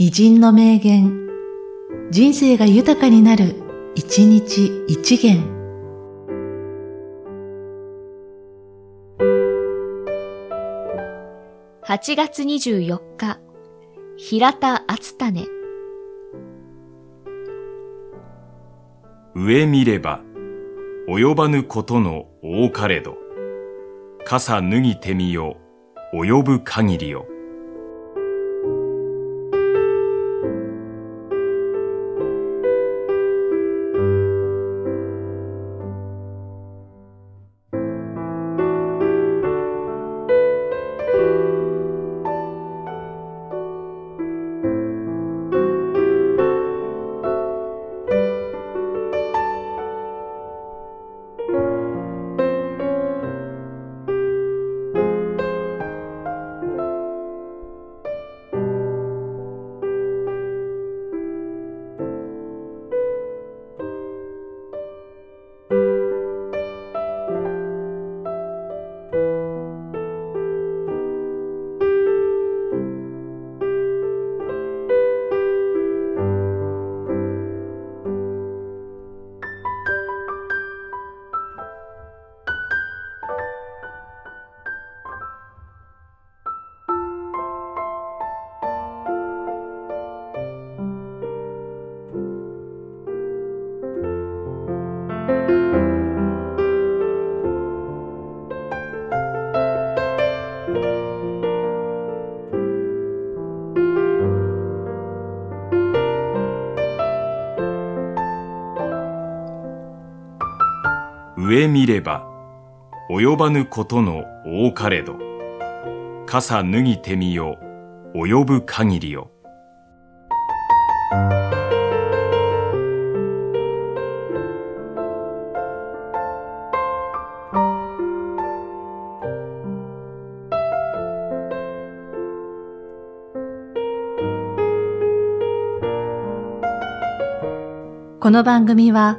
偉人の名言、人生が豊かになる、一日一元。8月24日、平田厚種。上見れば、及ばぬことの多かれど、傘脱ぎてみよ、及ぶ限りよ。上見れば、及ばぬことの多かれど、傘脱ぎてみよ、及ぶ限りよ。この番組は、